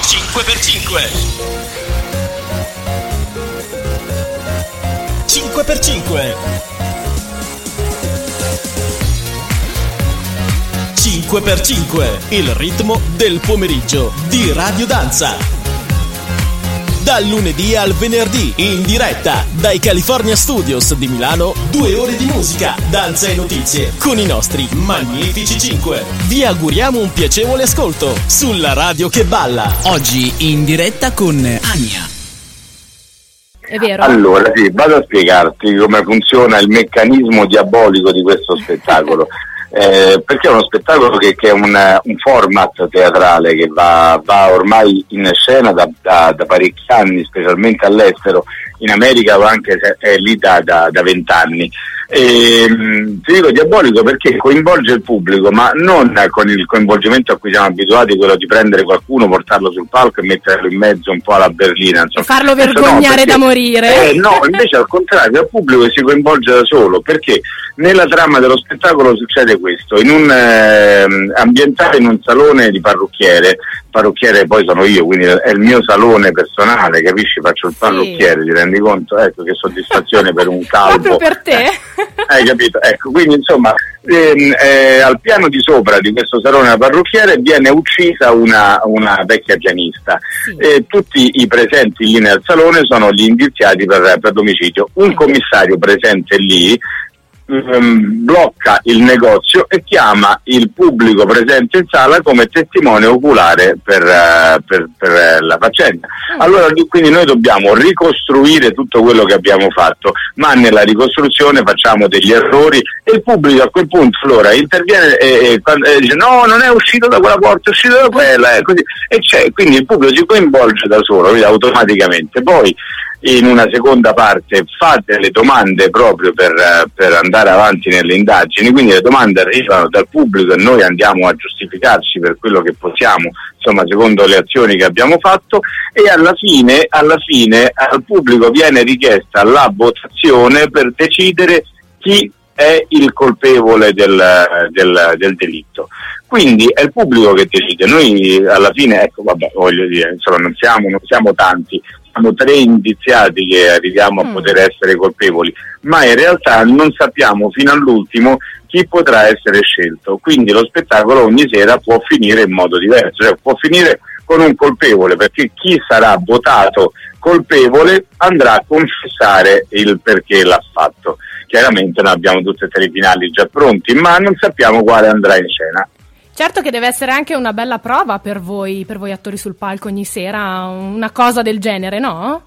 5x5 5x5 5x5 il ritmo del pomeriggio di Radio Danza dal lunedì al venerdì, in diretta dai California Studios di Milano, due ore di musica, danza e notizie con i nostri magnifici 5. Vi auguriamo un piacevole ascolto sulla radio che balla. Oggi in diretta con Ania. È vero? Allora, sì, vado a spiegarti come funziona il meccanismo diabolico di questo spettacolo. eh, perché è uno spettacolo che, che è un, un, format teatrale che va, va ormai in scena da, da, da, parecchi anni, specialmente all'estero, in America o anche se è lì da vent'anni. E, ehm, ti dico diabolico perché coinvolge il pubblico, ma non con il coinvolgimento a cui siamo abituati, quello di prendere qualcuno, portarlo sul palco e metterlo in mezzo un po' alla berlina. Insomma. Farlo vergognare no, perché, da morire. Eh, no, invece al contrario, il pubblico si coinvolge da solo, perché nella trama dello spettacolo succede questo, in un, eh, ambientale in un salone di parrucchiere, parrucchiere poi sono io, quindi è il mio salone personale, capisci? Faccio il parrucchiere, sì. ti rendi conto? Ecco che soddisfazione per un calvo. Proprio per te. Hai capito? Ecco, quindi insomma, ehm, eh, al piano di sopra di questo salone parrucchiere viene uccisa una, una vecchia pianista. Sì. E tutti i presenti lì nel salone sono gli indiziati per, per l'omicidio. Un commissario presente lì ehm, blocca il negozio e chiama il pubblico presente in sala come testimone oculare per, uh, per, per la faccenda. Mm. Allora quindi noi dobbiamo ricostruire tutto quello che abbiamo fatto, ma nella ricostruzione facciamo degli errori e il pubblico a quel punto allora interviene e, e, e dice no, non è uscito da quella porta, è uscito da quella, e, così, e c'è, quindi il pubblico si coinvolge da solo, automaticamente. Poi in una seconda parte fate le domande proprio per, per, andare avanti nelle indagini, quindi le domande arrivano dal pubblico e noi andiamo a giustificarci per quello che possiamo, insomma secondo le azioni che abbiamo fatto e alla fine, alla fine al pubblico viene richiesta la votazione per decidere chi è il colpevole del, del, del delitto. Quindi è il pubblico che decide, noi alla fine, ecco, vabbè, voglio dire, insomma, non siamo, non siamo tanti, siamo tre indiziati che arriviamo a mm. poter essere colpevoli, ma in realtà non sappiamo fino all'ultimo chi potrà essere scelto. Quindi lo spettacolo ogni sera può finire in modo diverso, cioè può finire con un colpevole, perché chi sarà votato colpevole andrà a confessare il perché l'ha fatto. Chiaramente noi abbiamo e tre i finali già pronti, ma non sappiamo quale andrà in scena. Certo che deve essere anche una bella prova per voi, per voi attori sul palco ogni sera, una cosa del genere, no?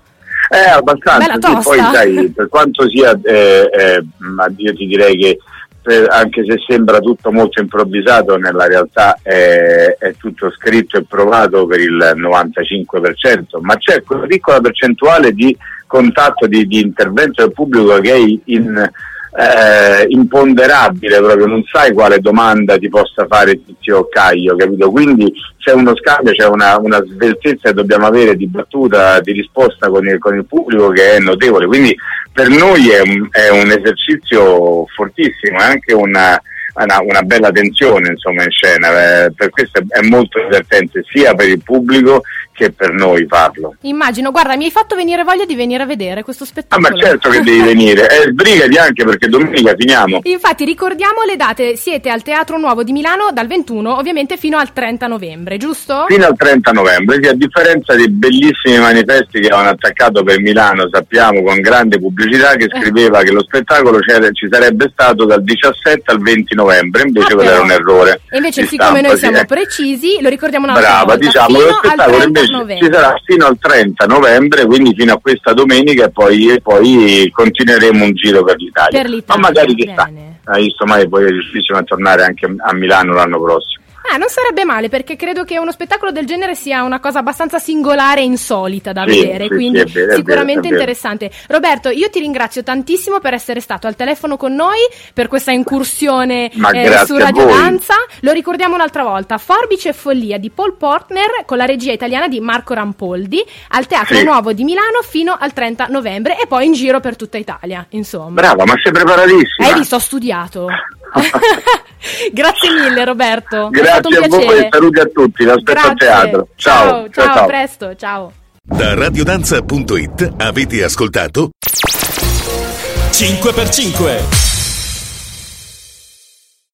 Eh, abbastanza. Sì, poi sai, per quanto sia, eh, eh, io ti direi che per, anche se sembra tutto molto improvvisato, nella realtà è, è, tutto scritto e provato per il 95%, ma c'è quella piccola percentuale di contatto, di, di intervento del pubblico che è in eh, imponderabile proprio, non sai quale domanda ti possa fare Tizio Caio, capito? Quindi c'è uno scambio, c'è una, una sveltezza che dobbiamo avere di battuta, di risposta con il, con il pubblico che è notevole, quindi per noi è un, è un esercizio fortissimo, è anche una, una, una, bella tensione insomma in scena, eh, per questo è, è molto divertente sia per il pubblico che per noi farlo. Immagino, guarda, mi hai fatto venire voglia di venire a vedere questo spettacolo. Ah, ma certo che devi venire, eh, sbrigati anche perché domenica finiamo. Infatti ricordiamo le date, siete al Teatro Nuovo di Milano dal 21 ovviamente fino al 30 novembre, giusto? Fino al 30 novembre, sì, a differenza dei bellissimi manifesti che avevano attaccato per Milano, sappiamo con grande pubblicità che scriveva che lo spettacolo ci sarebbe stato dal 17 al 20 novembre, invece ah, quello era un errore. E invece siccome stampa, noi siamo sì, precisi, lo ricordiamo una Brava, volta, diciamo, lo spettacolo invece ci sarà fino al 30 novembre, quindi fino a questa domenica e poi, poi continueremo un giro per l'Italia. Per l'Italia Ma magari chissà, visto mai poi riuscissimo a tornare anche a Milano l'anno prossimo. Ah, non sarebbe male perché credo che uno spettacolo del genere sia una cosa abbastanza singolare e insolita da sì, vedere, sì, quindi sì, vero, sicuramente vero, interessante. Roberto, io ti ringrazio tantissimo per essere stato al telefono con noi per questa incursione eh, su Radio Danza. Lo ricordiamo un'altra volta, Forbice e Follia di Paul Portner con la regia italiana di Marco Rampoldi al Teatro Nuovo di Milano fino al 30 novembre e poi in giro per tutta Italia, insomma. Brava, ma sei preparatissima. Hai visto, ho studiato. Grazie mille Roberto. Grazie a voi e saluti a tutti, l'aspetto a teatro. Ciao, ciao, ciao, ciao, presto, ciao. Da radiodanza.it avete ascoltato 5x5